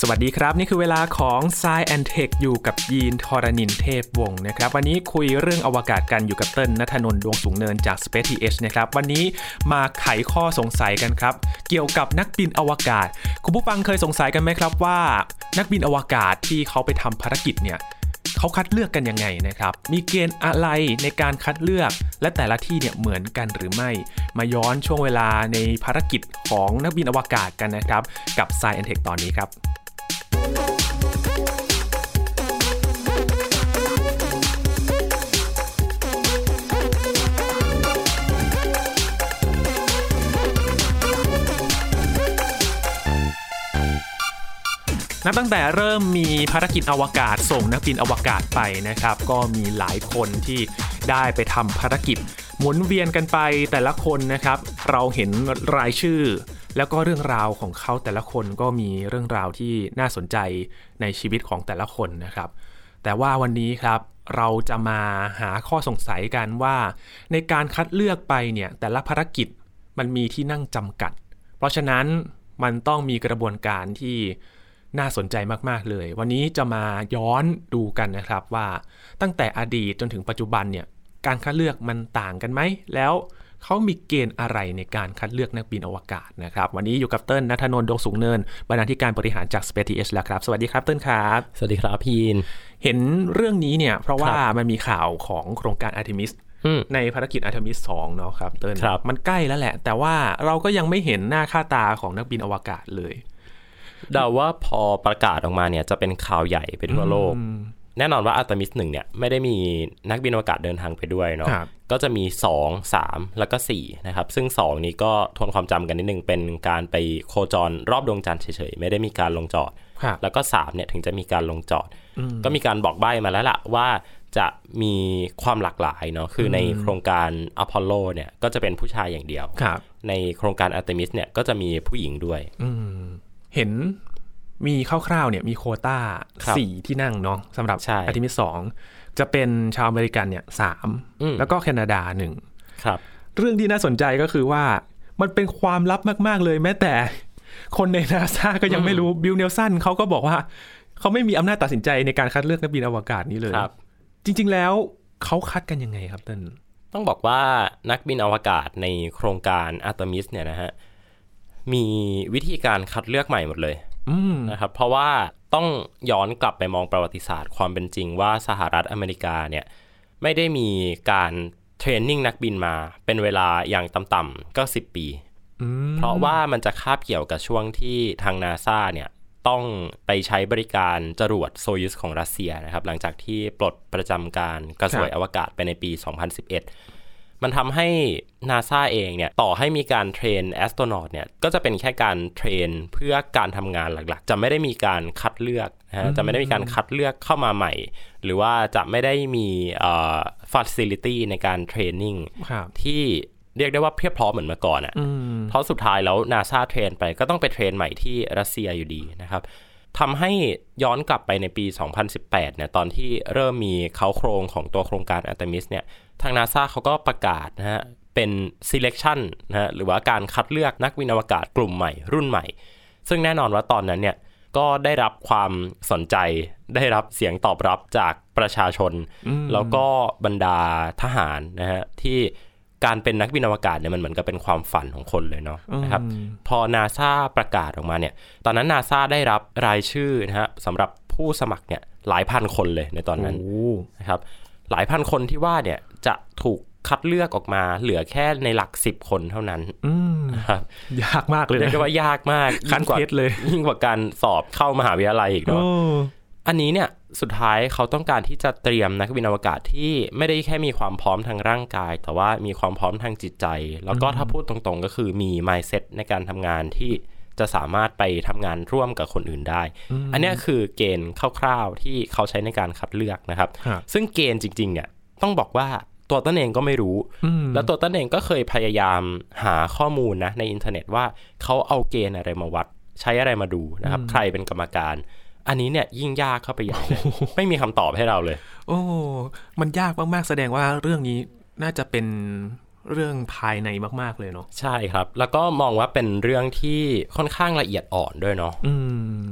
สวัสดีครับ นี่คือเวลาของ s ซแอนเทคอยู่กับยีนทอรานินเทพวงศ์นะครับ วันนี้คุยเรื่องอวกาศกันอยู่กับเติ้ลนัทนนท์ดวงสูงเนินจาก Space TH นะครับ วันนี้มาไขข้อสงสัยกันครับ เกี่ยวกับนักบินอวกาศ คุณผู้ฟังเคยสงสัยกันไหมครับว่า นักบินอวกาศที่เขาไปทำภารกิจเนี่ยเขาคัดเลือกกันยังไงนะครับ มีเกณฑ์อะไรในการคัดเลือก และแต่ละที่เนี่ยเหมือนกันหรือไม่ มาย้อนช่วงเวลาในภารกิจของนักบินอวกาศกันนะครับ กับ Science Tech ตอนนี้ครับ นับตั้งแต่เริ่มมีภารกิจอวกาศส่งนักบินอวกาศไปนะครับ ก็มีหลายคนที่ได้ไปทำภารกิจ หมุนเวียนกันไปแต่ละคนนะครับ เราเห็นรายชื่อ แล้วก็เรื่องราวของเขาแต่ละคนก็มีเรื่องราวที่น่าสนใจในชีวิตของแต่ละคนนะครับ แต่ว่าวันนี้ครับเราจะมาหาข้อสงสัยกันว่า ในการคัดเลือกไปเนี่ยแต่ละภารกิจมันมีที่นั่งจำกัด เพราะฉะนั้นมันต้องมีกระบวนการที่ น่าสนใจมาก ๆ เลย วันนี้จะมาย้อนดูกันนะครับว่าตั้งแต่อดีตจนถึงปัจจุบันเนี่ยการคัดเลือกมันต่างกันไหม แล้วเขามีเกณฑ์อะไรในการคัดเลือกนักบินอวกาศนะครับ วันนี้อยู่กับเติ้ลนัทนนท์ดวงสูงเนิน บรรณาธิการบริหารจาก Space TH แล้วครับ สวัสดีครับเติ้ลครับ สวัสดีครับพีน เห็นเรื่องนี้เนี่ย เพราะว่าครับมันมีข่าวของโครงการ Artemis อืมในภารกิจ Artemis 2เนาะครับเติ้ลครับมันใกล้แล้วแหละ แต่ว่าเราก็ยังไม่เห็นหน้าค่าตาของนักบินอวกาศเลย เดาว่าพอประกาศออกมาเนี่ยจะเป็นข่าวใหญ่ไปทั่วโลก แน่นอนว่าอาร์ทิมิสหนึ่งเนี่ยไม่ได้มีนักบินอวกาศเดินทางไปด้วยเนาะครับก็จะมี 2 3 แล้วก็4นะครับซึ่ง 2 นี้ก็ทวนความจำกันนิดนึงเป็นการไปโคจรรอบดวงจันทร์เฉยๆ ไม่ได้มีการลงจอดครับแล้วก็3เนี่ยถึงจะมีการลงจอด ก็มีการบอกใบ้มาแล้วล่ะว่าจะมีความหลากหลายเนาะคือในโครงการอพอลโลเนี่ยก็จะเป็นผู้ชายอย่างเดียวครับในโครงการอาร์ทิมิสเนี่ยก็จะมีผู้หญิงด้วยอืม เห็นมีคร่าวๆเนี่ยมีโควต้าครับสี่ที่นั่งเนาะสำหรับใช่อาร์ทิมิสสองจะเป็นชาวอเมริกันเนี่ยสามอืมแล้วก็แคนาดาหนึ่งครับเรื่องที่น่าสนใจก็คือว่ามันเป็นความลับมากๆเลยแม้แต่ คนในนาซาก็ยังไม่รู้บิลเนลสันเขาก็บอกว่าเขาไม่มีอำนาจตัดสินใจในการคัดเลือกนักบินอวกาศนี้เลยครับ จริง ๆแล้วเขาคัดกันยังไงครับต้นต้องบอกว่านักบินอวกาศในโครงการอาร์ทิมิสเนี่ยนะฮะ มีวิธีการคัดเลือกใหม่หมดเลยอืมนะครับ เพราะว่าต้องย้อนกลับไปมองประวัติศาสตร์ความเป็นจริงว่าสหรัฐอเมริกาเนี่ยไม่ได้มีการ training นักบินมาเป็นเวลาอย่างต่ำๆก็ 10 ปีอืมเพราะว่ามันจะคาบเกี่ยวกับช่วงที่ทางนาซาเนี่ยต้องไปใช้บริการจรวดโซยุสของรัสเซียนะครับ หลังจากที่ปลดประจำการกระสวยอวกาศไปในปี 2011 มันทำให้นาซาเองเนี่ยต่อให้มีการ train astronaut เนี่ยก็จะเป็นแค่การ train เพื่อการทำงานหลักๆ จะไม่ได้มีการคัดเลือกนะฮะจะไม่ได้มีการคัดเลือกเข้ามาใหม่ หรือว่าจะไม่ได้มีเอ่อ facility ในการ training ครับที่เรียกได้ว่าเพียบพร้อมเหมือนเมื่อก่อนอะอืมเพราะสุดท้ายแล้วนาซา train ไปก็ต้องไป train ใหม่ที่รัสเซียอยู่ดีนะครับ ทำให้ย้อนกลับไปในปี 2018 เนี่ย ตอนที่เริ่มมีเขาโครงของตัวโครงการ Artemis เนี่ย ทางนาซาเขาก็ประกาศนะฮะ เป็น selection นะฮะ หรือว่าการคัดเลือกนักบินอวกาศกลุ่มใหม่รุ่นใหม่ ซึ่งแน่นอนว่าตอนนั้นเนี่ย ก็ได้รับความสนใจ ได้รับเสียงตอบรับจากประชาชน แล้วก็บรรดาทหารนะฮะ ที่ การเป็นนักบินอวกาศเนี่ยมันเหมือนกับเป็นความฝันของคนเลยเนาะนะครับพอนาซาประกาศออกมาเนี่ย ตอนนั้นนาซาได้รับรายชื่อนะฮะสำหรับผู้สมัครเนี่ยหลายพันคนเลยในตอนนั้นโอ้นะครับ หลายพันคนที่ว่าเนี่ยจะถูกคัดเลือกออกมาเหลือแค่ในหลักสิบคนเท่านั้นอืมนะครับยากมากเลยเรียกนะได้ว่ายากมากคันยิ่งกว่าเพชรเลยยิ่งกว่าการสอบเข้ามหาวิทยาลัยอีกโอ้เนาะ อันนี้เนี่ยสุดท้ายเขาต้องการที่จะเตรียมนักบินอวกาศที่ไม่ได้แค่มีความพร้อมทางร่างกาย แต่ว่ามีความพร้อมทางจิตใจ แล้วก็ถ้าพูดตรงๆ ก็คือมี mindset ในการทำงานที่จะสามารถไปทำงานร่วมกับคนอื่นได้ อันเนี้ยคือเกณฑ์คร่าวๆที่เขาใช้ในการคัดเลือกนะครับครับ ซึ่งเกณฑ์จริงๆเนี่ยต้องบอกว่าตัวต้นเองก็ไม่รู้อืมแล้วตัวต้นเองก็เคยพยายามหาข้อมูลนะในอินเทอร์เน็ตว่าเขาเอาเกณฑ์อะไรมาวัด ใช้อะไรมาดูนะครับ ใครเป็นกรรมการ อันนี้เนี่ยยิ่งยากเข้าไปใหญ่เลยไม่มีคำตอบให้เราเลย โอ้ มันยากมากๆแสดงว่าเรื่องนี้น่าจะเป็นเรื่องภายในมาก ๆ เลยเนาะใช่ครับ แล้วก็มองว่าเป็นเรื่องที่ค่อนข้างละเอียดอ่อนด้วยเนาะอืม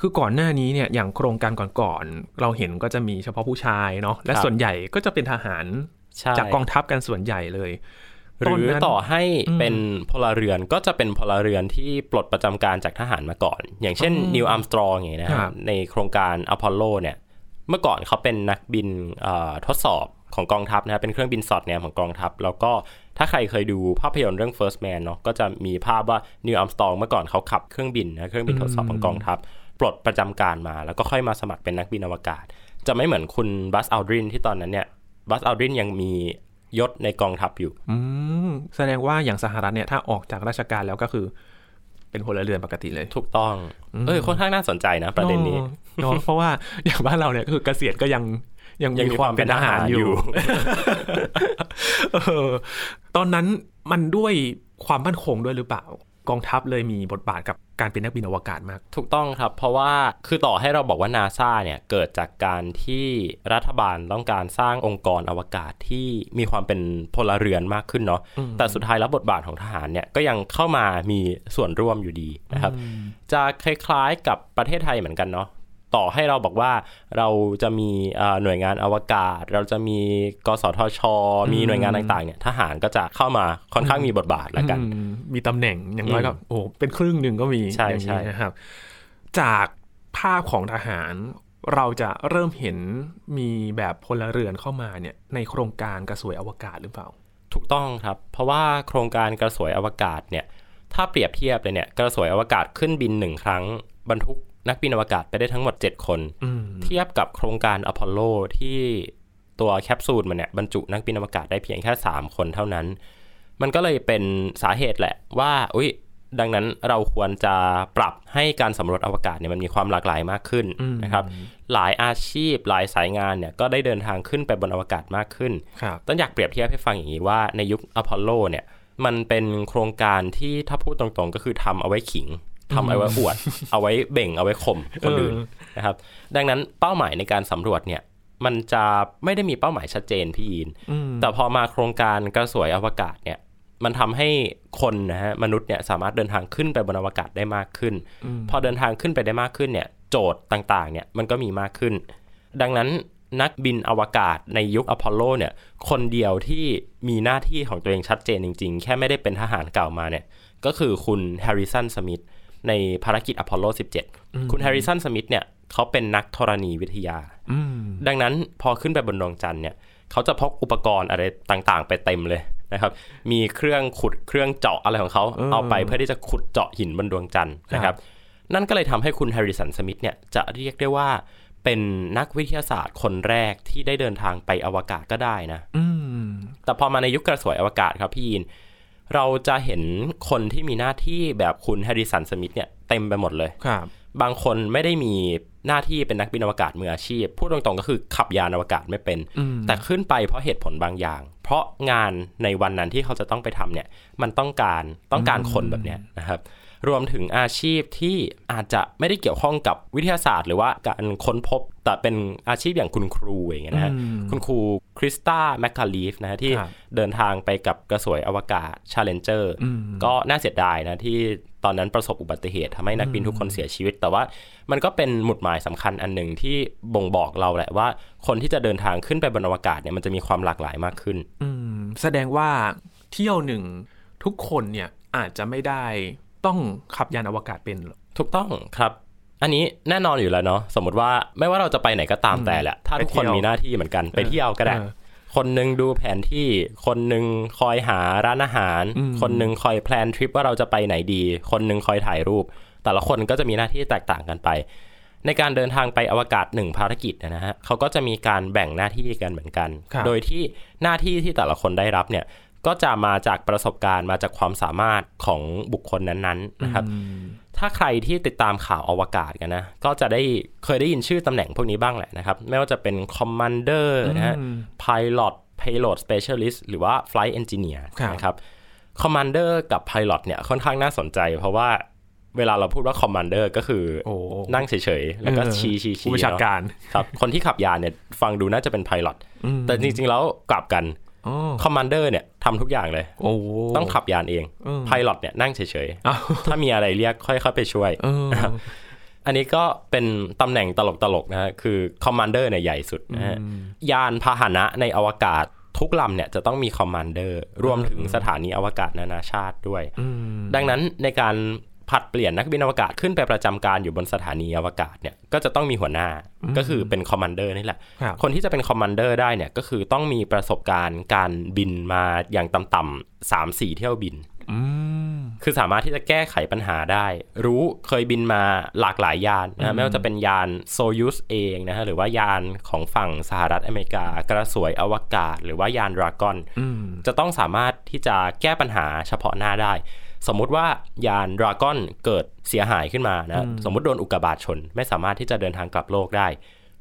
คือก่อนหน้านี้เนี่ยอย่างโครงการก่อนๆเราเห็นก็จะมีเฉพาะผู้ชายเนาะและครับส่วนใหญ่ก็จะเป็นทหารใช่จากกองทัพกันส่วนใหญ่เลย หรือตนนั้นต่อให้อืมเป็นพลเรือนก็จะเป็นพลเรือนที่ปลดประจำการจากทหารมาก่อน อย่างเช่นอืมนิวอัมสตรองอย่างเงี้ยนะคครัรับบในโครงการอพอลโลเนี่ยเมื่อก่อนเขาเป็นนักบินเอ่อทดสอบของกองทัพนะครับเป็นเครื่องบินสอดแนมของกองทัพ แล้วก็ถ้าใครเคยดูภาพยนตร์เรื่อง First Man เนาะก็จะมีภาพว่านิวอัมสตรองเมื่อก่อนเขาขับเครื่องบินนะเครื่องบินทดสอบของกองทัพ ปลดประจำการมา แล้วก็ค่อยมาสมัครเป็นนักบินอวกาศ จะไม่เหมือนคุณบัสอัลดรินที่ตอนนั้นเนี่ยบัสอัลดรินยังมี ยศในกองทัพอยู่ อืมแสดงว่าอย่างสหรัฐเนี่ยถ้าออกจากราชการแล้วก็คือ เป็นพลเรือนปกติเลย ถูกต้อง เออค่อนข้างน่าสนใจนะ ประเด็นนี้เนาะเพราะว่าอย่างบ้านเราเนี่ยคือเกษียณก็ยังยังยังมีมีความเป็นทหารอยู่ความเป็นทหารอยู่เออตอนนั้นมันด้วยความมั่นคงด้วยหรือเปล่า กองทัพเลยมีบทบาทกับการเป็นนักบินอวกาศมาก ถูกต้องครับ เพราะว่าคือต่อให้เราบอกว่านาซาเนี่ย เกิดจากการที่รัฐบาลต้องการสร้างองค์กรอวกาศที่มีความเป็นพลเรือนมากขึ้นเนาะแต่สุดท้ายแล้วบทบาทของทหารเนี่ยก็ยังเข้ามามีส่วนร่วมอยู่ดีนะครับ จะคล้ายๆกับประเทศไทยเหมือนกันเนาะ ต่อให้เราบอกว่าเราจะมีเอ่อหน่วยงานอวกาศ เราจะมีกสทช มีหน่วยงานต่างๆเนี่ยทหารก็จะเข้ามาค่อนข้างมีบทบาทแล้วกันอืมมีตำแหน่งอย่างน้อยก็โอ้เป็นครึ่งหนึ่งก็มีใช่อย่างใช่นี้นะครับ จากภาพของทหารเราจะเริ่มเห็นมีแบบพลเรือนเข้ามาเนี่ยในโครงการกระสวยอวกาศหรือเปล่า ถูกต้องครับ เพราะว่าโครงการกระสวยอวกาศเนี่ยถ้าเปรียบเทียบเลยเนี่ยกระสวยอวกาศขึ้นบินหนึ่งครั้งบรรทุก นักบินอวกาศไปได้ทั้งหมด 7 คนอืมเทียบกับโครงการอพอลโลที่ตัวแคปซูลมันเนี่ยบรรจุนักบินอวกาศได้เพียงแค่ 3 คนเท่านั้น มันก็เลยเป็นสาเหตุแหละว่าอุ้ยดังนั้นเราควรจะปรับให้การสำรวจอวกาศเนี่ยมันมีความหลากหลายมากขึ้นนะครับ หลายอาชีพหลายสายงานเนี่ยก็ได้เดินทางขึ้นไปบนอวกาศมากขึ้นครับต้นอยากเปรียบเทียบให้ฟังอย่างนี้ว่าในยุคอพอลโลเนี่ยมันเป็นโครงการที่ถ้าพูดตรงๆ ก็คือทำเอาไว้ขิง ทำเอาไว้อวด เอาไว้เบ่งเอาไว้ข่มคนอื่นเออนะครับ ดังนั้นเป้าหมายในการสำรวจเนี่ย มันจะไม่ได้มีเป้าหมายชัดเจนพี่ยีนอืมแต่พอมาโครงการกระสวยอวกาศเนี่ย มันทำให้คนนะฮะมนุษย์เนี่ยสามารถเดินทางขึ้นไปบนอวกาศได้มากขึ้น พอเดินทางขึ้นไปได้มากขึ้นเนี่ย โจทย์ต่างๆ เนี่ยมันก็มีมากขึ้น ดังนั้นนักบินอวกาศในยุคอพอลโลเนี่ย คนเดียวที่มีหน้าที่ของตัวเองชัดเจนจริง ๆ แค่ไม่ได้เป็นทหารเก่ามาเนี่ย ก็คือคุณแฮร์ริสันสมิธ ในภารกิจอพอลโล 17 คุณแฮร์ริสันสมิธเนี่ยเขาเป็นนักธรณีวิทยาอืมดังนั้นพอขึ้นไปบนดวงจันทร์เนี่ยเขาจะพกอุปกรณ์อะไรต่างๆ ไปเต็มเลยนะครับ มีเครื่องขุดเครื่องเจาะอะไรของเขาเออเอาไปเพื่อที่จะขุดเจาะหินบนดวงจันทร์นะคครัรับบนั่นก็เลยทำให้คุณแฮร์ริสันสมิธเนี่ยจะเรียกได้ว่าเป็นนักวิทยาศาสตร์คนแรกที่ได้เดินทางไปอวกาศก็ได้นะอืมแต่พอมาในยุคกระสวยอวกาศครับพี่ยิน เราจะเห็นคนที่มีหน้าที่แบบคุณแฮร์ริสันสมิธเนี่ยเต็มไปหมดเลยครับ บางคนไม่ได้มีหน้าที่เป็นนักบินอวกาศมืออาชีพ พูดตรงๆก็คือขับยานอวกาศไม่เป็นอืมแต่ขึ้นไปเพราะเหตุผลบางอย่าง เพราะงานในวันนั้นที่เขาจะต้องไปทำเนี่ย มันต้องการต้องการคนแบบเนี้ยนะครับ รวมถึงอาชีพที่อาจจะไม่ได้เกี่ยวข้องกับวิทยาศาสตร์ หรือว่าการค้นพบ แต่เป็นอาชีพอย่างคุณครูอย่างเงี้ยนะฮะอืมคุณครูคริสตาแมคคาลีฟนะฮะที่ครับเดินทางไปกับกระสวยอวกาศ Challenger อืมก็น่าเสียดายนะที่ตอนนั้นประสบอุบัติเหตุทำให้นักบินทุกคนเสียชีวิต แต่ว่ามันก็เป็นหมุดหมายสำคัญอันหนึ่งที่บ่งบอกเราแหละว่า คนที่จะเดินทางขึ้นไปบนอวกาศเนี่ยมันจะมีความหลากหลายมากขึ้น อืมแสดงว่าเที่ยวหนึ่งทุกคนเนี่ยอาจจะไม่ได้ ต้องขับยานอวกาศเป็นหรอกถูกต้องครับ อันนี้แน่นอนอยู่แล้วเนาะสมมติว่าไม่ว่าเราจะไปไหนก็ตามแต่แหละถ้าทุกคนไปเที่ยวมีหน้าที่เหมือนกันไปเที่ยวก็ได้เออคนหนึ่งดูแผนที่ คนหนึ่งคอยหาร้านอาหารอืมคนหนึ่งคอยแพลนทริปว่าเราจะไปไหนดี คนหนึ่งคอยถ่ายรูป แต่ละคนก็จะมีหน้าที่แตกต่างกันไป ในการเดินทางไปอวกาศหนึ่งภารกิจนะฮะเขาก็จะมีการแบ่งหน้าที่กันเหมือนกันครับโดยที่หน้าที่ที่แต่ละคนได้รับเนี่ย ก็จะมาจากประสบการณ์มาจากความสามารถของบุคคลนั้นๆนะครับอืมถ้าใครที่ติดตามข่าวอวกาศกันนะ ก็จะได้เคยได้ยินชื่อตำแหน่งพวกนี้บ้างแหละนะครับ ไม่ว่าจะเป็น commander นะฮะอืม pilot payload specialist หรือว่า flight engineer ครับนะครับ commander กับ pilot เนี่ยค่อนข้างน่าสนใจ เพราะว่าเวลาเราพูดว่า commander ก็คือโอ้นั่งเฉยๆ แล้วก็เออชี้ชี้ผู้ชี้บัญชาเนาะการครับ คนที่ขับยานเนี่ยฟังดูน่าจะเป็น pilot อืมแต่จริงๆ แล้วกลับกันอ๋อ commander เนี่ยทำทุกอย่างเลยโอ้ต้องขับยานเองเออ pilot เนี่ยนั่งเฉยอ้าวๆถ้ามีอะไรเรียกค่อยเข้าไปช่วยเอออันนี้ก็เป็นตำแหน่งตลกๆนะฮะคือ commander เนี่ยใหญ่สุดนะฮะยานพาหนะในอวกาศทุกลำเนี่ยจะต้องมี commander รวมถึงสถานีอวกาศนานาชาติด้วยอืมดังนั้นในการ ผลัดเปลี่ยนนักบินอวกาศขึ้นไปประจำการอยู่บนสถานีอวกาศเนี่ยก็จะต้องมีหัวหน้าก็คือเป็น commander นี่แหละครับคนที่จะเป็น commander ได้เนี่ยก็คือต้องมีประสบการณ์การบินมาอย่างต่ำๆสามสี่เที่ยวบินอืมคือสามารถที่จะแก้ไขปัญหาได้ รู้เคยบินมาหลากหลายยานนะไม่ว่าจะเป็นยานโซยูสเองนะฮะหรือว่ายานของฝั่งสหรัฐอเมริกา กระสวยอวกาศ หรือว่ายานดราก้อนอืมจะต้องสามารถที่จะแก้ปัญหาเฉพาะหน้าได้ สมมุติว่ายานดราก้อนเกิดเสียหายขึ้นมานะสมมุติโดนอุกกาบาตชน ไม่สามารถที่จะเดินทางกลับโลกได้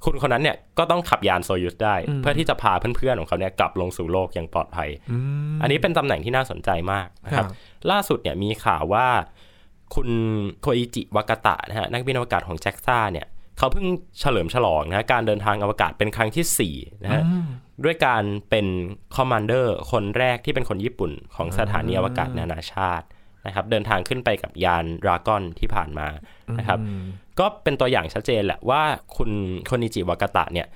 คุณคนนั้นเนี่ยก็ต้องขับยานโซยูสได้ เพื่อที่จะพาเพื่อนๆของเขาเนี่ยกลับลงสู่โลกอย่างปลอดภัยอืมอันนี้เป็นตำแหน่งที่น่าสนใจมากนะครับครับล่าสุดเนี่ยมีข่าวว่าคุณโคอิจิวากาตะนะฮะนักบินอวกาศของแจ็กซ่าเนี่ยเขาเพิ่งเฉลิมฉลองนะฮะการเดินทางอวกาศเป็นครั้งที่4นะฮะด้วยการเป็น commander คนแรกที่เป็นคนญี่ปุ่นของสถานีอวกาศนานาชาติ นะครับเดินทางขึ้นไปกับยานดราก้อนที่ผ่านมานะครับก็เป็นตัวอย่างชัดเจนแหละว่าคุณโคนิจิวากาตะเนี่ย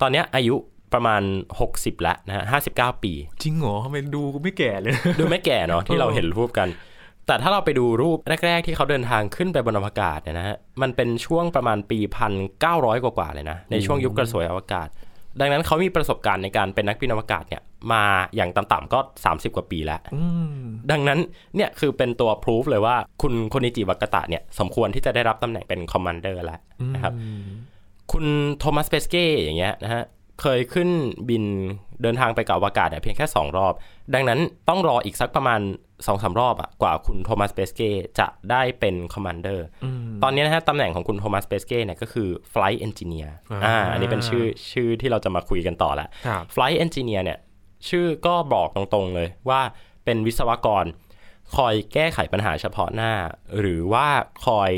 ตอนเนี้ยอายุประมาณ 60 แล้วนะฮะ59ปี จริงเหรอทำไมดูไม่แก่เลย ดูไม่แก่เนาะที่เราเห็นรูปกัน แต่ถ้าเราไปดูรูปแรก ๆ ที่เขาเดินทางขึ้นไปบนอวกาศเนี่ยนะฮะมันเป็นช่วงประมาณปีพันเก้าร้อยกว่าๆเลยนะ ในช่วงยุคกระสวยอวกาศ ดังนั้นเขามีประสบการณ์ในการเป็นนักบินอวกาศเนี่ยมาอย่างต่ำๆก็ 30 กว่าปีแล้วอืมดังนั้นเนี่ยคือเป็นตัวพิสูจน์เลยว่าคุณโคอิจิวากาตะเนี่ยสมควรที่จะได้รับตำแหน่งเป็น commander แล้วนะครับ คุณโทมัสเปสเก้อย่างเงี้ยนะฮะ เคยขึ้นบินเดินทางไปกับอวกาศเนี่ยเพียงแค่ 2 รอบ ดังนั้นต้องรออีกสักประมาณ2อสรอบอะกว่าคุณโทมัสเปสเก้จะได้เป็น commander ตอนนี้นะฮะตำแหน่งของคุณโทมัสเปสเก้เนี่ยก็คือ Flight Engineer อ่าอันนี้เป็นชื่อชื่อที่เราจะมาคุยกันต่อละครับ Flight Engineer เนี่ยชื่อก็บอกตรงๆเลยว่าเป็นวิศวกร คอยแก้ไขปัญหาเฉพาะหน้า หรือว่าคอย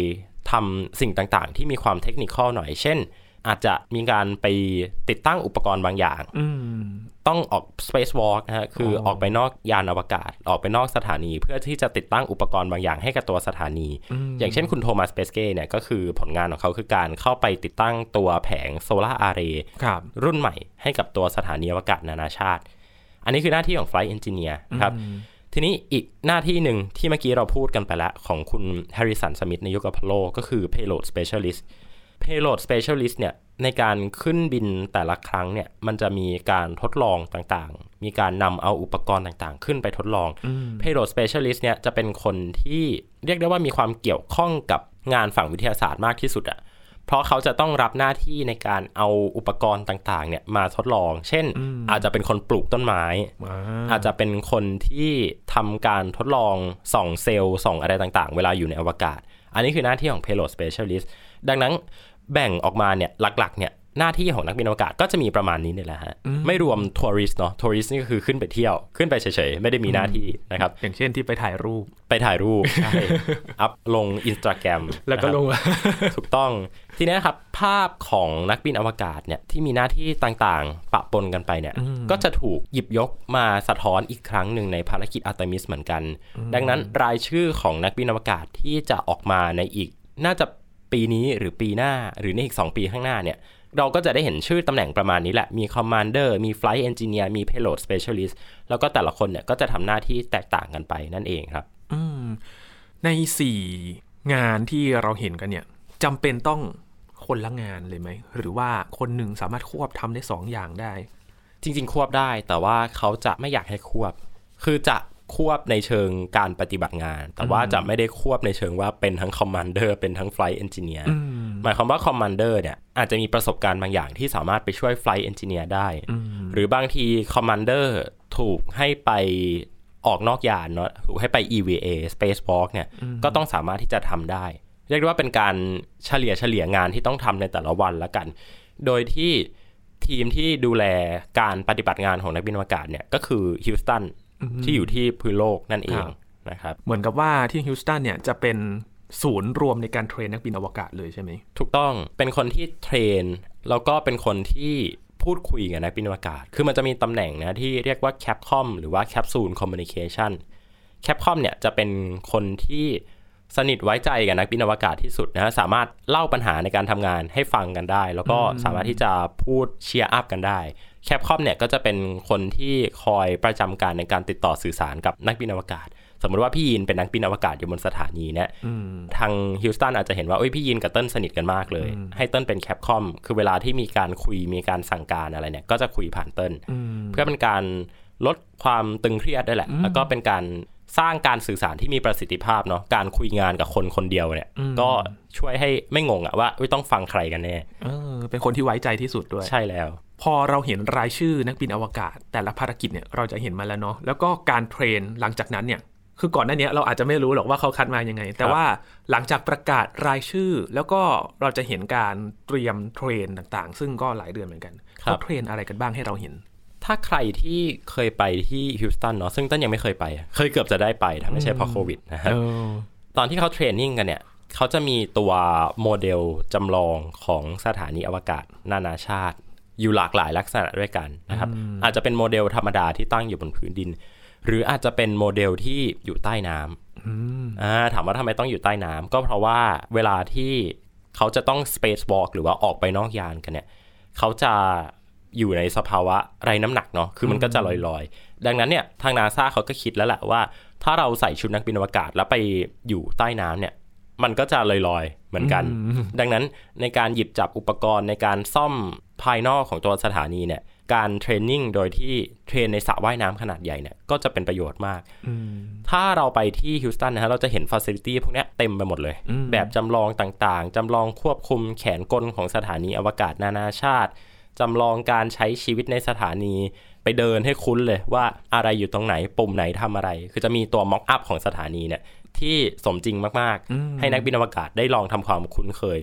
ทำสิ่งต่างๆ ที่มีความเทคนิคหน่อย เช่น อาจจะมีการไปติดตั้งอุปกรณ์บางอย่างอืมต้องออก Space Walk นะฮะคือออออกไปนอกยานอวกาศ ออกไปนอกสถานี เพื่อที่จะติดตั้งอุปกรณ์บางอย่างให้กับตัวสถานี อย่างเช่นคุณโทมัสเปสเก้เนี่ยก็คือผลงานของเขาคือการเข้าไปติดตั้งตัวแผง solar array ครับรุ่นใหม่ให้กับตัวสถานีอวกาศนานาชาติ อันนี้คือหน้าที่ของ Flight Engineer นะครับทีนี้อีกหน้าที่หนึ่งที่เมื่อกี้เราพูดกันไปแล้วของคุณ Harrison Smith ในยุคอพอลโลก็คือ Payload Specialist Payload Specialist เนี่ยในการขึ้นบินแต่ละครั้งเนี่ยมันจะมีการทดลองต่างๆ มีการนำเอาอุปกรณ์ต่างๆ ขึ้นไปทดลอง Payload Specialist เนี่ยจะเป็นคนที่เรียกได้ว่ามีความเกี่ยวข้องกับงานฝั่งวิทยาศาสตร์มากที่สุดอะเพราะเขาจะต้องรับหน้าที่ในการเอาอุปกรณ์ต่างๆ เนี่ยมาทดลอง เช่น อาจจะเป็นคนปลูกต้นไม้ อาจจะเป็นคนที่ทำการทดลองส่องเซลล์ส่องอะไรต่างๆ เวลาอยู่ในอวกาศ อันนี้คือหน้าที่ของ payload specialist ดังนั้น แบ่งออกมาเนี่ยหลักๆเนี่ยหน้าที่ของนักบินอวกาศก็จะมีประมาณนี้นี่แหละฮะ ไม่รวม tourist เนาะ tourist นี่ก็คือขึ้นไปเที่ยวขึ้นไปเฉยๆ ไม่ได้มีหน้าที่นะครับ อย่างเช่นที่ไปถ่ายรูปไปถ่ายรูปใช่ up ลงอินสตาแกรมแล้วก็ลงถูกต้องทีนี้ครับ ภาพของนักบินอวกาศเนี่ยที่มีหน้าที่ต่างๆ ปะปนกันไปเนี่ยก็จะถูกหยิบยกมาสะท้อนอีกครั้งหนึ่งในภารกิจอาร์ทิมิสเหมือนกัน ดังนั้นรายชื่อของนักบินอวกาศที่จะออกมาในอีกน่าจะ ปีนี้หรือปีหน้าหรือในอีก 2 ปีข้างหน้าเนี่ยเราก็จะได้เห็นชื่อตำแหน่งประมาณนี้แหละ มี Commander มี Flight Engineer มี Payload Specialist แล้วก็แต่ละคนเนี่ยก็จะทำหน้าที่แตกต่างกันไปนั่นเองครับอืมในสี่งานที่เราเห็นกันเนี่ยจำเป็นต้องคนละงานเลยไหม หรือว่าคนหนึ่งสามารถควบทำได้สองอย่างได้ จริง ๆ ควบได้ แต่ว่าเขาจะไม่อยากให้ควบ คือจะ ควบในเชิงการปฏิบัติงาน แต่ว่าจะไม่ได้ควบในเชิงว่าเป็นทั้ง Commander เป็นทั้ง Flight Engineerหมายความว่า Commander เนี่ยอาจจะมีประสบการณ์บางอย่างที่สามารถไปช่วย Flight Engineer ได้ หรือบางที Commander ถูกให้ไปออกนอกยานเนาะถูกให้ไป EVA Spacewalk เนี่ยก็ต้องสามารถที่จะทำได้ เรียกได้ว่าเป็นการเฉลี่ยเฉลี่ยงานที่ต้องทำในแต่ละวันละกัน โดยที่ทีมที่ดูแลการปฏิบัติงานของนักบินอวกาศเนี่ยก็คือฮิวสตัน ที่อยู่ที่พื้นโลกนั่นเองครับนะครับเหมือนกับว่าที่ฮิวสตันเนี่ยจะเป็นศูนย์รวมในการ train นักบินอวกาศเลยใช่ไหมถูกต้องเป็นคนที่ train แล้วก็เป็นคนที่พูดคุยกับนักบินอวกาศ คือมันจะมีตำแหน่งนะที่เรียกว่า Capcom หรือว่า Capsule Communication Capcom เนี่ยจะเป็นคนที่สนิทไว้ใจกับนักบินอวกาศที่สุดนะสามารถเล่าปัญหาในการทำงานให้ฟังกันได้ แล้วก็สามารถที่จะพูด cheer up กันได้ Capcom เนี่ยก็จะเป็นคนที่คอยประจำการในการติดต่อสื่อสารกับนักบินอวกาศ สมมติว่าพี่ยินเป็นนักบินอวกาศอยู่บนสถานีเนี่ยทางฮิวสตันอาจจะเห็นว่าเอ้ยพี่ยินกับเติ้ลสนิทกันมากเลย ให้เติ้ลเป็น Capcom คือเวลาที่มีการคุยมีการสั่งการอะไรเนี่ย ก็จะคุยผ่านเติ้ลเพื่อเป็นการลดความตึงเครียดได้แหละ แล้วก็เป็นการสร้างการสื่อสารที่มีประสิทธิภาพเนาะการคุยงานกับคนคนเดียวเนี่ย ก็ช่วยให้ไม่งงอะว่าต้องฟังใครกันแน่เออเป็นคนที่ไว้ใจที่สุดด้วย ใช่แล้ว พอเราเห็นรายชื่อนักบินอวกาศ แต่ละภารกิจเนี่ยเราจะเห็นมาแล้วเนาะแล้วก็การ train หลังจากนั้นเนี่ยคือก่อนหน้านี้เราอาจจะไม่รู้หรอกว่าเขาคัดมายังไง แต่ว่าหลังจากประกาศรายชื่อ แล้วก็เราจะเห็นการเตรียม train ต่างๆ ซึ่งก็หลายเดือนเหมือนกันเขา train อะไรกันบ้างให้เราเห็น ถ้าใครที่เคยไปที่ฮิวสตันเนาะซึ่งต้นยังไม่เคยไป เคยเกือบจะได้ไปถ้าไม่ใช่เพราะโควิดนะฮะตอนที่เขา training กันเนี่ยเขาจะมีตัวโมเดลจำลองของสถานีอวกาศนานาชาติ อยู่หลากหลายลักษณะด้วยกันนะครับ อาจจะเป็นโมเดลธรรมดาที่ตั้งอยู่บนพื้นดิน หรืออาจจะเป็นโมเดลที่อยู่ใต้น้ำอ่าถามว่าทำไมต้องอยู่ใต้น้ำก็เพราะว่าเวลาที่เขาจะต้อง space walk หรือว่าออกไปนอกยานกันเนี่ยเขาจะอยู่ในสภาวะไรน้ำหนักเนาะ คือมันก็จะลอยๆ ดังนั้นเนี่ยทางนาซาเขาก็คิดแล้วแหละว่า ถ้าเราใส่ชุดนักบินอวกาศแล้วไปอยู่ใต้น้ำเนี่ย มันก็จะลอยๆ เหมือนกัน ดังนั้นในการหยิบจับอุปกรณ์ในการซ่อม ภายนอกของตัวสถานีเนี่ยการ training โดยที่ train ในสระว่ายน้ำขนาดใหญ่เนี่ยก็จะเป็นประโยชน์มาก ถ้าเราไปที่ฮิวสตันนะฮะเราจะเห็น facility พวกนี้เต็มไปหมดเลย แบบจำลองต่างๆจำลองควบคุมแขนกลของสถานีอวกาศนานาชาติจำลองการใช้ชีวิตในสถานีไปเดินให้คุ้นเลยว่าอะไรอยู่ตรงไหนปุ่มไหนทำอะไร คือจะมีตัว mockup ของสถานีเนี่ยที่สมจริงมากๆ ให้นักบินอวกาศได้ลองทำความคุ้นเคย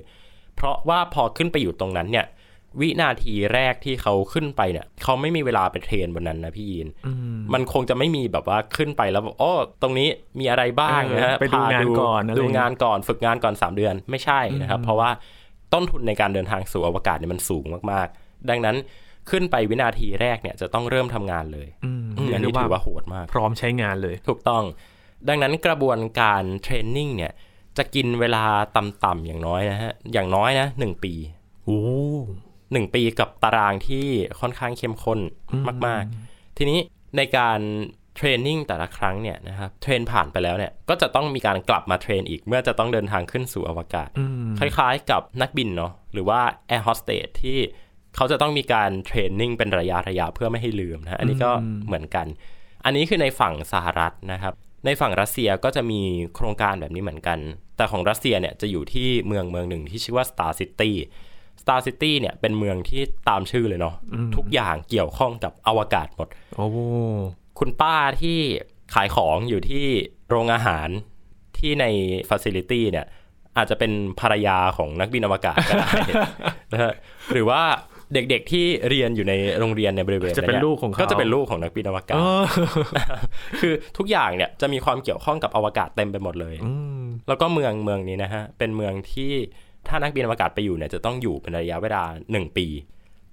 เพราะว่าพอขึ้นไปอยู่ตรงนั้นเนี่ย วินาทีแรกที่เขาขึ้นไปเนี่ยเขาไม่มีเวลาไปเทรนบนนั้นนะพี่ยินมันคงจะไม่มีแบบว่าขึ้นไปแล้วโอ้ตรงนี้มีอะไรบ้างนะฮะไปดูงานก่อนดูงานก่อนฝึกงานก่อน 3 เดือนไม่ใช่นะครับ เพราะว่าต้นทุนในการเดินทางสู่อวกาศเนี่ยมันสูงมากดังนั้นขึ้นไปวินาทีแรกเนี่ยจะต้องเริ่มทำงานเลยอันนี้ถือว่าโหดมาก พร้อมใช้งานเลย ถูกต้อง ดังนั้นกระบวนการเทรนนิ่งเนี่ยจะกินเวลาต่ำๆอย่างน้อยนะฮะอย่างน้อยนะหนึ่งปีโอ้ หนึ่งปีกับตารางที่ค่อนข้างเข้มข้นมาก ๆ ทีนี้ในการ training แต่ละครั้งเนี่ยนะครับ train ผ่านไปแล้วเนี่ยก็จะต้องมีการกลับมา train อีกเมื่อจะต้องเดินทางขึ้นสู่อวกาศ คล้ายๆกับนักบินเนาะหรือว่าแอร์โฮสเตสที่เขาจะต้องมีการ training เป็นระยะระยะเพื่อไม่ให้ลืมนะอันนี้ก็เหมือนกัน อันนี้คือในฝั่งสหรัฐนะครับในฝั่งรัสเซียก็จะมีโครงการแบบนี้เหมือนกัน แต่ของรัสเซียเนี่ยจะอยู่ที่เมืองเมืองหนึ่งที่ชื่อว่า Star City Star City เนี่ยเป็นเมืองที่ตามชื่อเลยเนาะทุกอย่างเกี่ยวข้องกับอวกาศหมด โอ้คุณป้าที่ขายของอยู่ที่โรงอาหารที่ในฟ a ซิลิตี้เนี่ย อาจจะเป็นภรรยาของนักบินอวกาศก็ได้นะฮะหรือว่าเด็กๆที่เรียนอยู่ในโรงเรียนในบริเวณจะเป็นลูกของเขาก็จะเป็นลูกของนักบินอวกาศคือทุกอย่างเนี่ยจะมีความเกี่ยวข้องกับอวกาศเต็มไปหมดเลย แล้วก็เมืองเมืองนี้นะฮะเป็นเมืองที่ ถ้านักบินอวกาศไปอยู่เนี่ยจะต้องอยู่เป็นระยะเวลาหนึ่งปี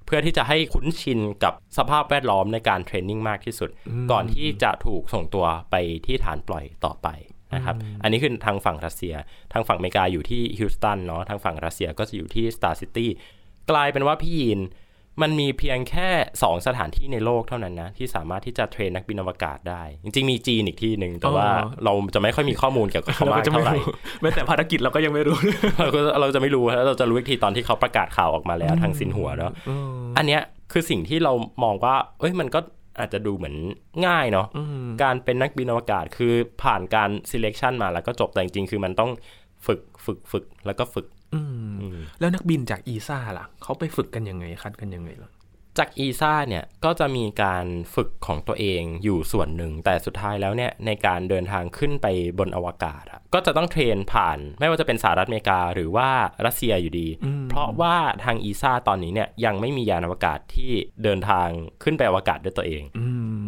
เพื่อที่จะให้คุ้นชินกับสภาพแวดล้อมในการ training มากที่สุด ก่อนที่จะถูกส่งตัวไปที่ฐานปล่อยต่อไปนะครับ อันนี้คือทางฝั่งรัสเซีย ทางฝั่งอเมริกาอยู่ที่ฮิวสตันเนาะ ทางฝั่งรัสเซียก็จะอยู่ที่ Star City กลายเป็นว่าพี่ยิน มันมีเพียงแค่ 2 สถานที่ในโลกเท่านั้นนะ ที่สามารถที่จะเทรนนักบินอวกาศได้ จริง ๆ มีจีนอีกที่หนึ่งแต่ว่าเราจะไม่ค่อยมีข้อมูลเกี่ยวกับเขามากเท่าไหร่แม้แต่ภารกิจเราก็ยังไม่รู้ เราจะไม่รู้แล้วเราจะรู้อีกทีตอนที่เขาประกาศข่าวออกมาแล้วทางสินหัวเนาะอันเนี้ยคือสิ่งที่เรามองว่า เอ้ยมันก็อาจจะดูเหมือนง่ายเนาะการเป็นนักบินอวกาศคือผ่านการ selection มาแล้วก็จบแต่จริงๆคือมันต้องฝึกฝึกฝึกแล้วก็ฝึก แล้วนักบินจากอีซ่าล่ะ เขาไปฝึกกันยังไงคัดกันยังไงล่ะ จากอีซ่าเนี่ยก็จะมีการฝึกของตัวเองอยู่ส่วนหนึ่ง แต่สุดท้ายแล้วเนี่ยในการเดินทางขึ้นไปบนอวกาศอะก็จะต้องเทรนผ่าน ไม่ว่าจะเป็นสหรัฐอเมริกาหรือว่ารัสเซียอยู่ดี เพราะว่าทางอีซ่าตอนนี้เนี่ยยังไม่มียานอวกาศที่เดินทางขึ้นไปอวกาศด้วยตัวเอง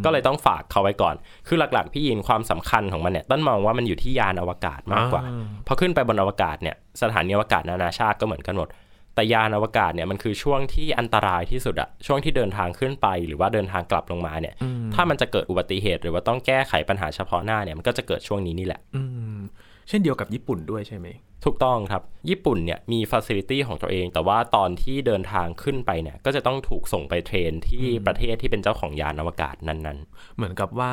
ก็เลยต้องฝากเขาไว้ก่อน คือหลักๆ พี่ยินความสำคัญของมันเนี่ยต้นมองว่ามันอยู่ที่ยานอวกาศมากกว่าพอขึ้นไปบนอวกาศเนี่ยสถานีอวกาศนานาชาติก็เหมือนกันหมด แต่ยานอวกาศเนี่ยมันคือช่วงที่อันตรายที่สุดอะช่วงที่เดินทางขึ้นไปหรือว่าเดินทางกลับลงมาเนี่ย ถ้ามันจะเกิดอุบัติเหตุ หรือว่าต้องแก้ไขปัญหาเฉพาะหน้าเนี่ยมันก็จะเกิดช่วงนี้นี่แหละอืมเช่นเดียวกับญี่ปุ่นด้วยใช่ไหมถูกต้องครับ ญี่ปุ่นเนี่ยมีฟ a ซิลิตี้ของตัวเอง แต่ว่าตอนที่เดินทางขึ้นไปเนี่ย ก็จะต้องถูกส่งไป train ที่ประเทศที่เป็นเจ้าของยานอวกาศนั้นเหมือนกับว่า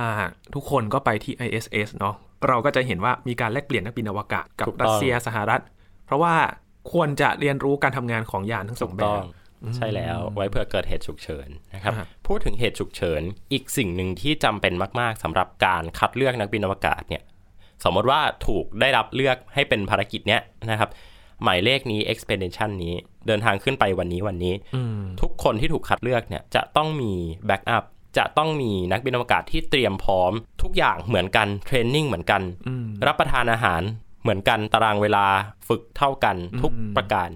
ทุกคนก็ไปที่ ISS เนาะเราก็จะเห็นว่ามีการแลกเปลี่ยนนักบินอวกาศกับถูกต้องรัสเซียสหรัฐ เพราะว่า ควรจะเรียนรู้การทำงานของยานทั้งๆสถูองกแบต้องบใช่แล้วไว้เพื่อเกิดเหตุฉุกเฉินนะครับครับพูดถึงเหตุฉุกเฉินอีกสิ่งหนึ่งที่จำเป็นมาก ๆสำหรับการคัดเลือกนักบินอวกาศเนี่ยสมมติว่าถูกได้รับเลือกให้เป็นภารกิจเนี้ยนะครับหมายเลขนี้ expedition นี้เดินทางขึ้นไปวันนี้วันนี้อืมทุกคนที่ถูกคัดเลือกเนี่ยจะต้องมีbackup จะต้องมีนักบินอวกาศที่เตรียมพร้อม ทุกอย่างเหมือนกัน training เหมือนกันอืมรับประทานอาหาร เหมือนกันตารางเวลาฝึกเท่ากันทุกอืมประการ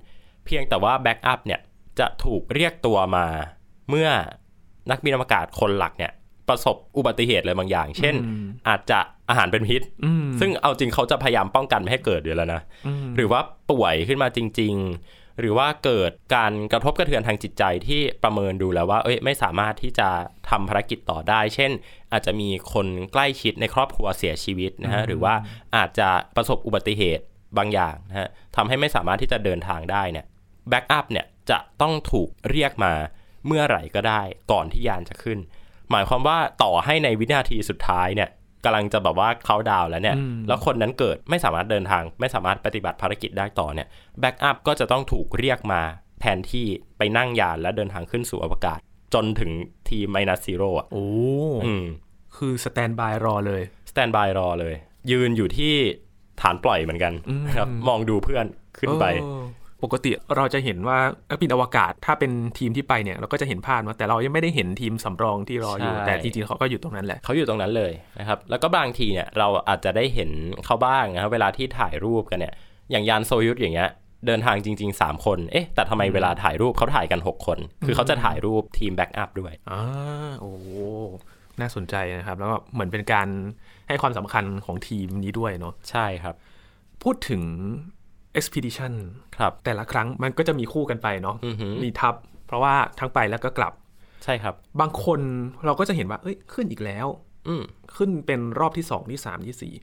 เพียงแต่ว่า backup เนี่ยจะถูกเรียกตัวมาเมื่อนักบินอวกาศคนหลักเนี่ยประสบอุบัติเหตุอะไรบางอย่าง เช่น อาจจะอาหารเป็นพิษอืมซึ่งเอาจริงเขาจะพยายามป้องกันไม่ให้เกิดอยู่แล้วนะมหรือว่าป่วยขึ้นมาจริง ๆ หรือว่าเกิดการกระทบกระเทือนทางจิตใจที่ประเมินดูแล้วว่า เอ้ยไม่สามารถที่จะทำภารกิจต่อได้ เช่น อาจจะมีคนใกล้ชิดในครอบครัวเสียชีวิตนะฮะหรือว่าอาจจะประสบอุบัติเหตุบางอย่างนะฮะทำให้ไม่สามารถที่จะเดินทางได้เนี่ย backup เนี่ยจะต้องถูกเรียกมาเมื่อไหร่ก็ได้ก่อนที่ยานจะขึ้น หมายความว่าต่อให้ในวินาทีสุดท้ายเนี่ย กำลังจะแบบว่าเขาดาวน์แล้วเนี่ย แล้วคนนั้นเกิดไม่สามารถเดินทาง ไม่สามารถปฏิบัติภารกิจได้ต่อเนี่ย backup ก็จะต้องถูกเรียกมาแทนที่ไปนั่งยานและเดินทางขึ้นสู่อวกาศ จนถึง T minus zero อะโอ้อืมคือ stand by รอเลย standby รอเลย ยืนอยู่ที่ฐานปล่อยเหมือนกันอืมนะครับมองดูเพื่อนขึ้นไปเออ ปกติเราจะเห็นว่านักบินอวกาศถ้าเป็นทีมที่ไปเนี่ยเราก็จะเห็นภาพว่าแต่เรายังไม่ได้เห็นทีมสำรองที่รออยู่ใช่แต่จริงๆเขาก็อยู่ตรงนั้นแหละเขาอยู่ตรงนั้นเลยนะครับแล้วก็บางทีเนี่ยเราอาจจะได้เห็นเขาบ้างนะครับเวลาที่ถ่ายรูปกันเนี่ยอย่างยานโซยุทอย่างเงี้ยเดินทางจริง ๆ 3 คน เอ๊ะ แต่ทำไมเวลาถ่ายรูปเขาถ่ายกัน 6 คน คือเขาจะถ่ายรูปทีมแบ็กอัพด้วยอ่าโอ้น่าสนใจนะครับ แล้วก็เหมือนเป็นการให้ความสำคัญของทีมนี้ด้วยเนาะ ใช่ครับ พูดถึง expedition ครับแต่ละครั้งมันก็จะมีคู่กันไปเนาะอือหือมีทับ เพราะว่าทั้งไปแล้วก็กลับ ใช่ครับ บางคนเราก็จะเห็นว่า เอ้ยขึ้นอีกแล้วอืมขึ้นเป็นรอบที่สองที่สามที่สี่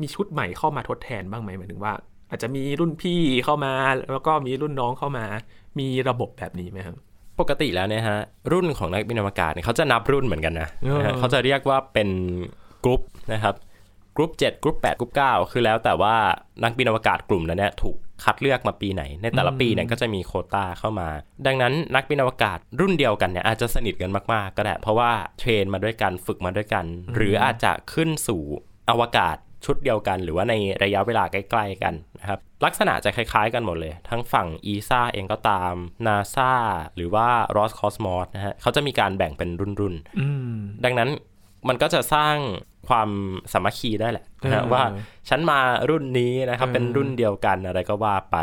มีชุดใหม่เข้ามาทดแทนบ้างไหมหมายถึงว่า อาจจะมีรุ่นพี่เข้ามา แล้วก็มีรุ่นน้องเข้ามา มีระบบแบบนี้ไหมครับปกติแล้วเนี่ยฮะรุ่นของนักบินอวกาศเนี่ยเขาจะนับรุ่นเหมือนกันนะเออนะฮะเขาจะเรียกว่าเป็นกรุ๊ปนะครับ กรุ๊ป7กรุ๊ป8กรุ๊ป9คือแล้วแต่ว่านักบินอวกาศกลุ่มนั้นเนี่ยถูกคัดเลือกมาปีไหน ในแต่ละปีเนี่ยก็จะมีโควต้าเข้ามา ดังนั้นนักบินอวกาศรุ่นเดียวกันเนี่ยอาจจะสนิทกันมาก ๆ ก็ได้เพราะว่าเทรนมาด้วยกันฝึกมาด้วยกัน หรืออาจจะขึ้นสู่อวกาศชุดเดียวกัน หรือว่าในระยะเวลาใกล้ ๆ กันนะครับลักษณะจะคล้าย ๆ กันหมดเลย ทั้งฝั่ง ESA เองก็ตาม NASA หรือว่า Roscosmos นะฮะเขาจะมีการแบ่งเป็นรุ่นๆอืมดังนั้น มันก็จะสร้างความสามัคคีได้แหละนะฮะเออว่าฉันมารุ่นนี้นะครับเออเป็นรุ่นเดียวกันอะไรก็ว่าไป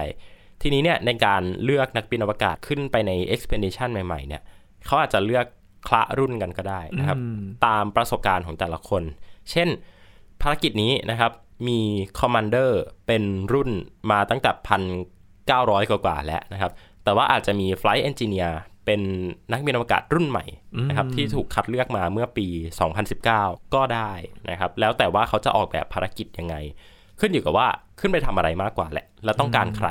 ทีนี้เนี่ยในการเลือกนักบินอวกาศขึ้นไปใน expedition ใหม่ ๆ เนี่ยเขาอาจจะเลือกคละรุ่นกันก็ได้นะครับอืมตามประสบการณ์ของแต่ละคน เช่นภารกิจนี้นะครับมีคอมมานเดอร์เป็นรุ่นมาตั้งแต่พันเก้าร้อยกว่าๆแล้วนะครับ แต่ว่าอาจจะมี Flight Engineer เป็นนักบินอวกาศรุ่นใหม่นะครับที่ถูกคัดเลือกมาเมื่อปี 2019 ก็ได้นะครับ แล้วแต่ว่าเขาจะออกแบบภารกิจยังไง ขึ้นอยู่กับว่าขึ้นไปทำอะไรมากกว่าแหละ แล้วต้องการใคร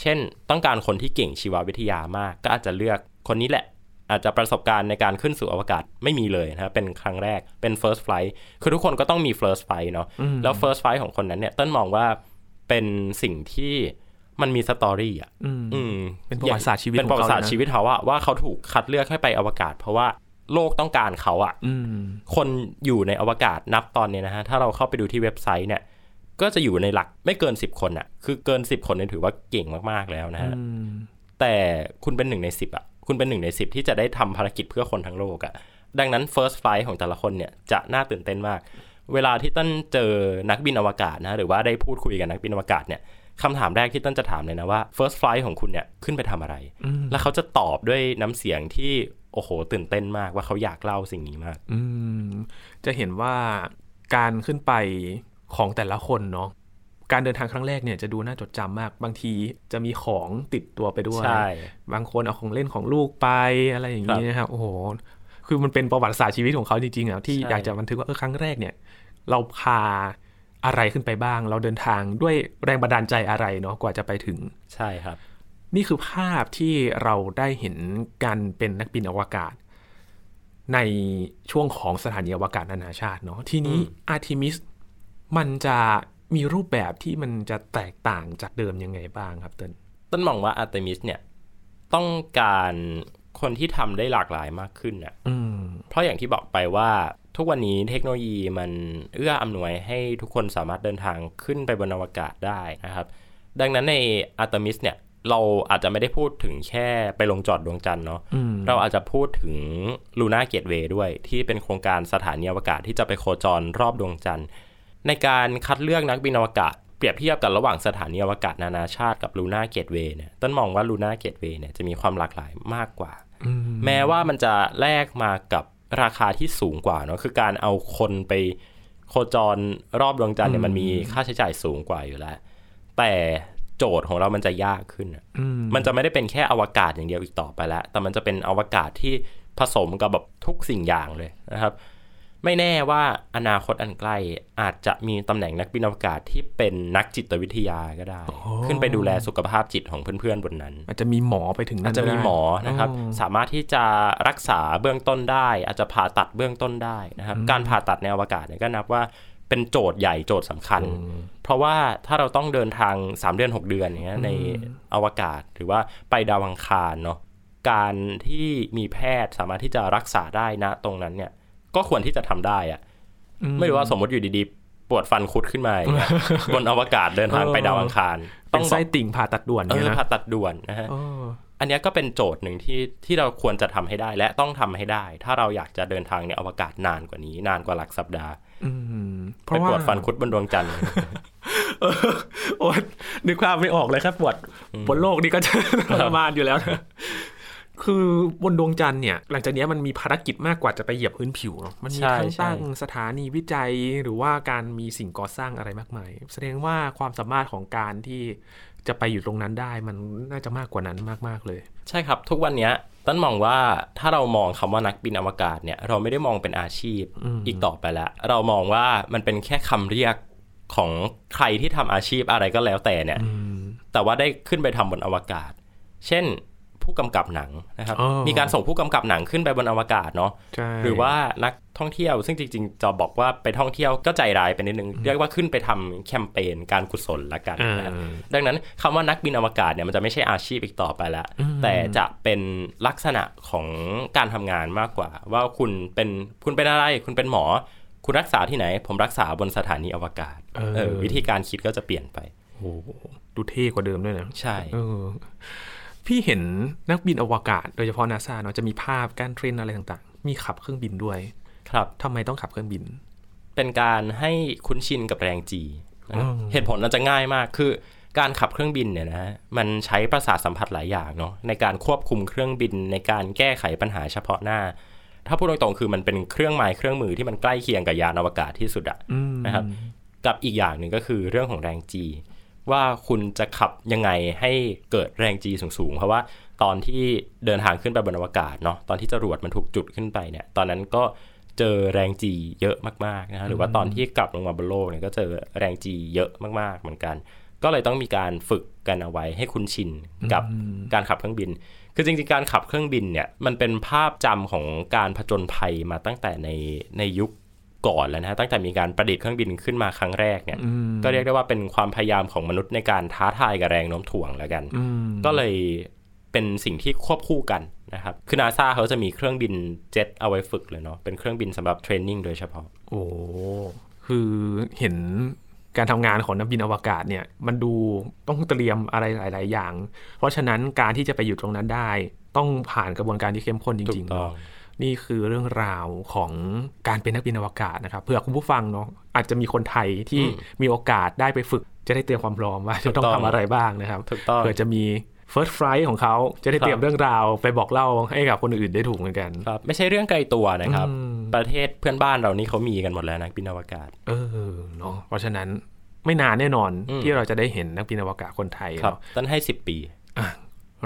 เช่น ต้องการคนที่เก่งชีววิทยามาก ก็อาจจะเลือกคนนี้แหละ อาจจะประสบการณ์ในการขึ้นสู่อวกาศไม่มีเลยนะครับเป็นครั้งแรกเป็น first flight คือทุกคนก็ต้องมี first flight เนาะแล้ว first flight ของคนนั้นเนี่ยต้นมองว่าเป็นสิ่งที่ มันมีสตอรี่อะอืมอืมเป็นประวัติศาสตร์ชีวิตเป็นประวัติศาสตของร์เขาเลยนะชีวิตเขาอะว่าเขาถูกคัดเลือกให้ไปอวกาศ เพราะว่าโลกต้องการเขาอะอืมคนอยู่ในอวกาศนับตอนเนี้ยนะฮะ ถ้าเราเข้าไปดูที่เว็บไซต์เนี่ย ก็จะอยู่ในหลักไม่เกิน10คนอะคือเกิน10คนเนี่ยถือว่าเก่งมากๆแล้วนะฮะอืมแต่คุณเป็นหนึ่งใน10อะคุณเป็นหนึ่งใน10ที่จะได้ทำภารกิจเพื่อคนทั้งโลกอะดังนั้น first flight ของแต่ละคนเนี่ยจะน่าตื่นเต้นมาก เวลาที่ต้นเจอนักบินอวกาศนะ หรือว่าได้พูดคุยกับนักบินอวกาศเนี่ย คำถามแรกที่ต้นจะถามเลยนะว่า first flight ของคุณเนี่ยขึ้นไปทำอะไร แล้วเขาจะตอบด้วยน้ำเสียงที่โอ้โห ตื่นเต้นมากว่าเขาอยากเล่าสิ่งนี้มากอืมจะเห็นว่าการขึ้นไปของแต่ละคนเนาะการเดินทางครั้งแรกเนี่ยจะดูน่าจดจำมาก บางทีจะมีของติดตัวไปด้วยใช่บางคนเอาของเล่นของลูกไปอะไรอย่างนี้ครับนะครับโอ้โหคือมันเป็นประวัติศาสตร์ชีวิตของเขาจริงๆอะที่ใช่อยากจะบันทึกว่าเออครั้งแรกเนี่ย เราพา อะไรขึ้นไปบ้าง เราเดินทางด้วยแรงบันดาลใจอะไรเนาะกว่าจะไปถึง ใช่ครับ นี่คือภาพที่เราได้เห็นการเป็นนักบินอวกาศ ในช่วงของสถานีอวกาศนานาชาติเนาะทีนี้อาร์ทิมิสมันจะมีรูปแบบที่มันจะแตกต่างจากเดิมยังไงบ้างครับเติ้ลต้นมองว่าอาร์เตมิสเนี่ยต้องการคนที่ทำได้หลากหลายมากขึ้นน่ะอืมเพราะอย่างที่บอกไปว่า ทุกวันนี้เทคโนโลยีมันเอื้ออำนวยให้ทุกคนสามารถเดินทางขึ้นไปบนอวกาศได้นะครับ ดังนั้นในอาร์เตมิสเนี่ยเราอาจจะไม่ได้พูดถึงแค่ไปลงจอดดวงจันทร์เนาะอืมเราอาจจะพูดถึง Lunar Gateway ด้วย ที่เป็นโครงการสถานีอวกาศที่จะไปโคจรรอบดวงจันทร์ ในการคัดเลือกนักบินอวกาศเปรียบเทียบกันระหว่างสถานีอวกาศนานาชาติกับ Lunar Gateway เนี่ยต้นมองว่า Lunar Gateway เนี่ยจะมีความหลากหลายมากกว่าอืมแม้ว่ามันจะแลกมากับ ราคาที่สูงกว่าเนาะคือการเอาคนไปโคจรรอบดวงจันทร์เนี่ยมันมีค่าใช้จ่ายสูงกว่าอยู่แล้ว แต่โจทย์ของเรามันจะยากขึ้นอะอืมมันจะไม่ได้เป็นแค่อวกาศอย่างเดียวอีกต่อไปแล้ว แต่มันจะเป็นอวกาศที่ผสมกับแบบทุกสิ่งอย่างเลยนะครับ ไม่แน่ว่าอนาคตอันใกล้อาจจะมีตำแหน่งนักบินอวกาศที่เป็นนักจิตวิทยาก็ได้ ขึ้นไปดูแลสุขภาพจิตของเพื่อนๆบนนั้น อาจจะมีหมอไปถึงอานั่จนจะมีหมอนะครับอ๋อสามารถที่จะรักษาเบื้องต้นได้ อาจจะผ่าตัดเบื้องต้นได้นะครับ การผ่าตัดในอวกาศเนี่ยก็นับว่าเป็นโจทย์ใหญ่โจทย์สำคัญ เพราะว่าถ้าเราต้องเดินทาง 3 เดือน 6 เดือนอย่างเงี้ยในอวกาศหรือว่าไปดาวอังคารเนาะการที่มีแพทย์สามารถที่จะรักษาได้นะตรงนั้นเนี่ย ก็ควรที่จะทำได้อะไม่รู้ว่าสมมติอยู่ดีๆ ปวดฟันคุดขึ้นมาอย่างเงี้ยบนอวกาศเดินทางไปดาวอังคาร ต้ต้อองงไส้ติ่งผ่าตัดด่วนเอเนี่ยอนะผ่าตัดด่วนนะฮะเอออันเนี้ยก็เป็นโจทย์หนึ่งที่ที่เราควรจะทำให้ได้และต้องทำให้ได้ ถ้าเราอยากจะเดินทางในอวกาศนานกว่านี้ นานกว่าหลักสัปดาห์อืมเพไปราะว่าปวดฟันคุดบนดวงจันทร์เออโอ๊ยนึกภาพไม่ออกเลยครับปวดบนโลกนี่ก็จะทรมานอยู่แล้วนะ คือบนดวงจันทร์เนี่ย หลังจากเนี้ยมันมีภารกิจมากกว่าจะไปเหยียบพื้นผิวเนอะมันมีใช่ทั้งใช่ตั้งสถานีวิจัยหรือว่าการมีสิ่งก่อสร้างอะไรมากมาย แสดงว่าความสามารถของการที่จะไปอยู่ตรงนั้นได้มันน่าจะมากกว่านั้นมาก ๆ เลย ใช่ครับ ทุกวันเนี้ยต้นมองว่าถ้าเรามองคำว่านักบินอวกาศเนี่ย เราไม่ได้มองเป็นอาชีพอีกต่อไปแล้ว เรามองว่ามันเป็นแค่คำเรียกของใครที่ทำอาชีพอะไรก็แล้วแต่เนี่ย แต่ว่าได้ขึ้นไปทำบนอวกาศ เช่น ผู้กำกับหนังนะครับอ๋อมีการส่งผู้กำกับหนังขึ้นไปบนอวกาศเนาะใช่หรือว่านักท่องเที่ยวซึ่งจริงๆ จะบอกว่าไปท่องเที่ยวก็ใจร้ายไปนิดนึง เรียกว่าขึ้นไปทำแคมเปญการกุศลละกันอ่านะครับดังนั้นคำว่านักบินอวกาศเนี่ยมันจะไม่ใช่อาชีพอีกต่อไปแล้วแต่จะเป็นลักษณะของการทำงานมากกว่า ว่าคุณเป็นคุณเป็นอะไรคุณเป็นหมอ คุณรักษาที่ไหน ผมรักษาบนสถานีอวกาศเออเออวิธีการคิดก็จะเปลี่ยนไปโอ้โหดูเท่กว่าเดิมด้วยนะใช่เออ พี่เห็นนักบินอวกาศ โดยเฉพาะนาซาเนาะจะมีภาพการเทรนอะไรต่างๆ มีขับเครื่องบินด้วย ครับทำไมต้องขับเครื่องบิน เป็นการให้คุ้นชินกับแรงจีนะครับอืมเหตุผลน่าจะง่ายมากคือการขับเครื่องบินเนี่ยนะมันใช้ประสาทสัมผัสหลายอย่างเนาะในการควบคุมเครื่องบินในการแก้ไขปัญหาเฉพาะหน้า ถ้าพูดตรงๆคือมันเป็นเครื่องไม้เครื่องมือที่มันใกล้เคียงกับยานอวกาศที่สุดอะอืมนะครับ กับอีกอย่างหนึ่งก็คือเรื่องของแรงจี ว่าคุณจะขับยังไงให้เกิดแรงจีสูงๆ เพราะว่าตอนที่เดินทางขึ้นไปบนอวกาศเนาะตอนที่จรวดมันถูกจุดขึ้นไปเนี่ย ตอนนั้นก็เจอแรงจีเยอะมากๆนะฮะหรือว่าตอนที่กลับลงมาบนโลกเนี่ยก็เจอแรงจีเยอะมากๆ เหมือนกัน ก็เลยต้องมีการฝึกกันเอาไว้ให้คุ้นชินกับการขับเครื่องบิน คือจริงๆการขับเครื่องบินเนี่ยมันเป็นภาพจำของการผจญภัยมาตั้งแต่ในในยุค ก่อนแล้วนะฮะตั้งแต่มีการประดิษฐ์เครื่องบินขึ้นมาครั้งแรกเนี่ยอืมก็เรียกได้ว่าเป็นความพยายามของมนุษย์ในการท้าทายกับแรงโน้มถ่วงแล้วกันอืมก็เลยเป็นสิ่งที่ควบคู่กันนะครับ คือนาซาเขาจะมีเครื่องบินเจ็ตเอาไว้ฝึกเลยเนาะ เป็นเครื่องบินสำหรับเทรนนิ่งโดยเฉพาะ โอ้ คือเห็นการทำงานของนักบินอวกาศเนี่ย มันดูต้องเตรียมอะไรหลาย ๆ อย่าง เพราะฉะนั้นการที่จะไปอยู่ตรงนั้นได้ ต้องผ่านกระบวนการที่เข้มข้นจถูริงกๆต้องเนาะนี่คือเรื่องราวของการเป็นนักบินอวกาศนะครับเผื่อคุณผู้ฟังเนาะอาจจะมีคนไทยที่อืมมีโอกาสได้ไปฝึก จะได้เตรียมความพร้อมว่าจะต้องถูกต้ทำองอะไรบ้างนะครับถูกต้องเผื่อจะมี first flight ของเขาจะได้ครับเตรียมเรื่องราวไปบอกเล่าให้กับคนอื่นได้ถูกเหมือนกันครับไม่ใช่เรื่องไกลตัวนะครับอืมประเทศเพื่อนบ้านเรานี่เขามีกันหมดแล้วนักบินอวกาศ เออเนาะเพราะฉะนั้นไม่นานแน่นอนอืมที่เราจะได้เห็นนักบินอวกาศคนไทยครับเนาะต้นให้10ปีอะ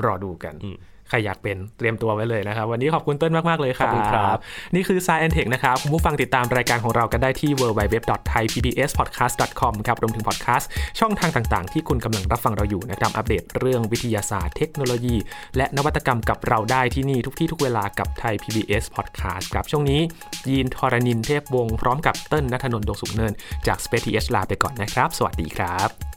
รอดูกันอืม ใครอยากเป็นเตรียมตัวไว้เลยนะครับ วันนี้ขอบคุณเต้นมาก ๆ เลยครับ ขอบคุณครับ นี่คือ Science Tech นะครับ คุณผู้ฟังติดตามรายการของเรากันได้ที่ www.thaipbspodcast.com ครับ รวมถึงพอดแคสต์ช่องทางต่าง ๆ ที่คุณกำลังรับฟังเราอยู่นะครับ อัปเดตเรื่องวิทยาศาสตร์ เทคโนโลยี และนวัตกรรมกับเราได้ที่นี่ทุกที่ทุกเวลากับไทย PBS Podcast ครับ ช่วงนี้ ยีนทรณินเทพวงศ์พร้อมกับเติ้ลนัทนนท์ดวงสุขเนินจาก Space TH ลาไปก่อนนะครับ สวัสดีครับ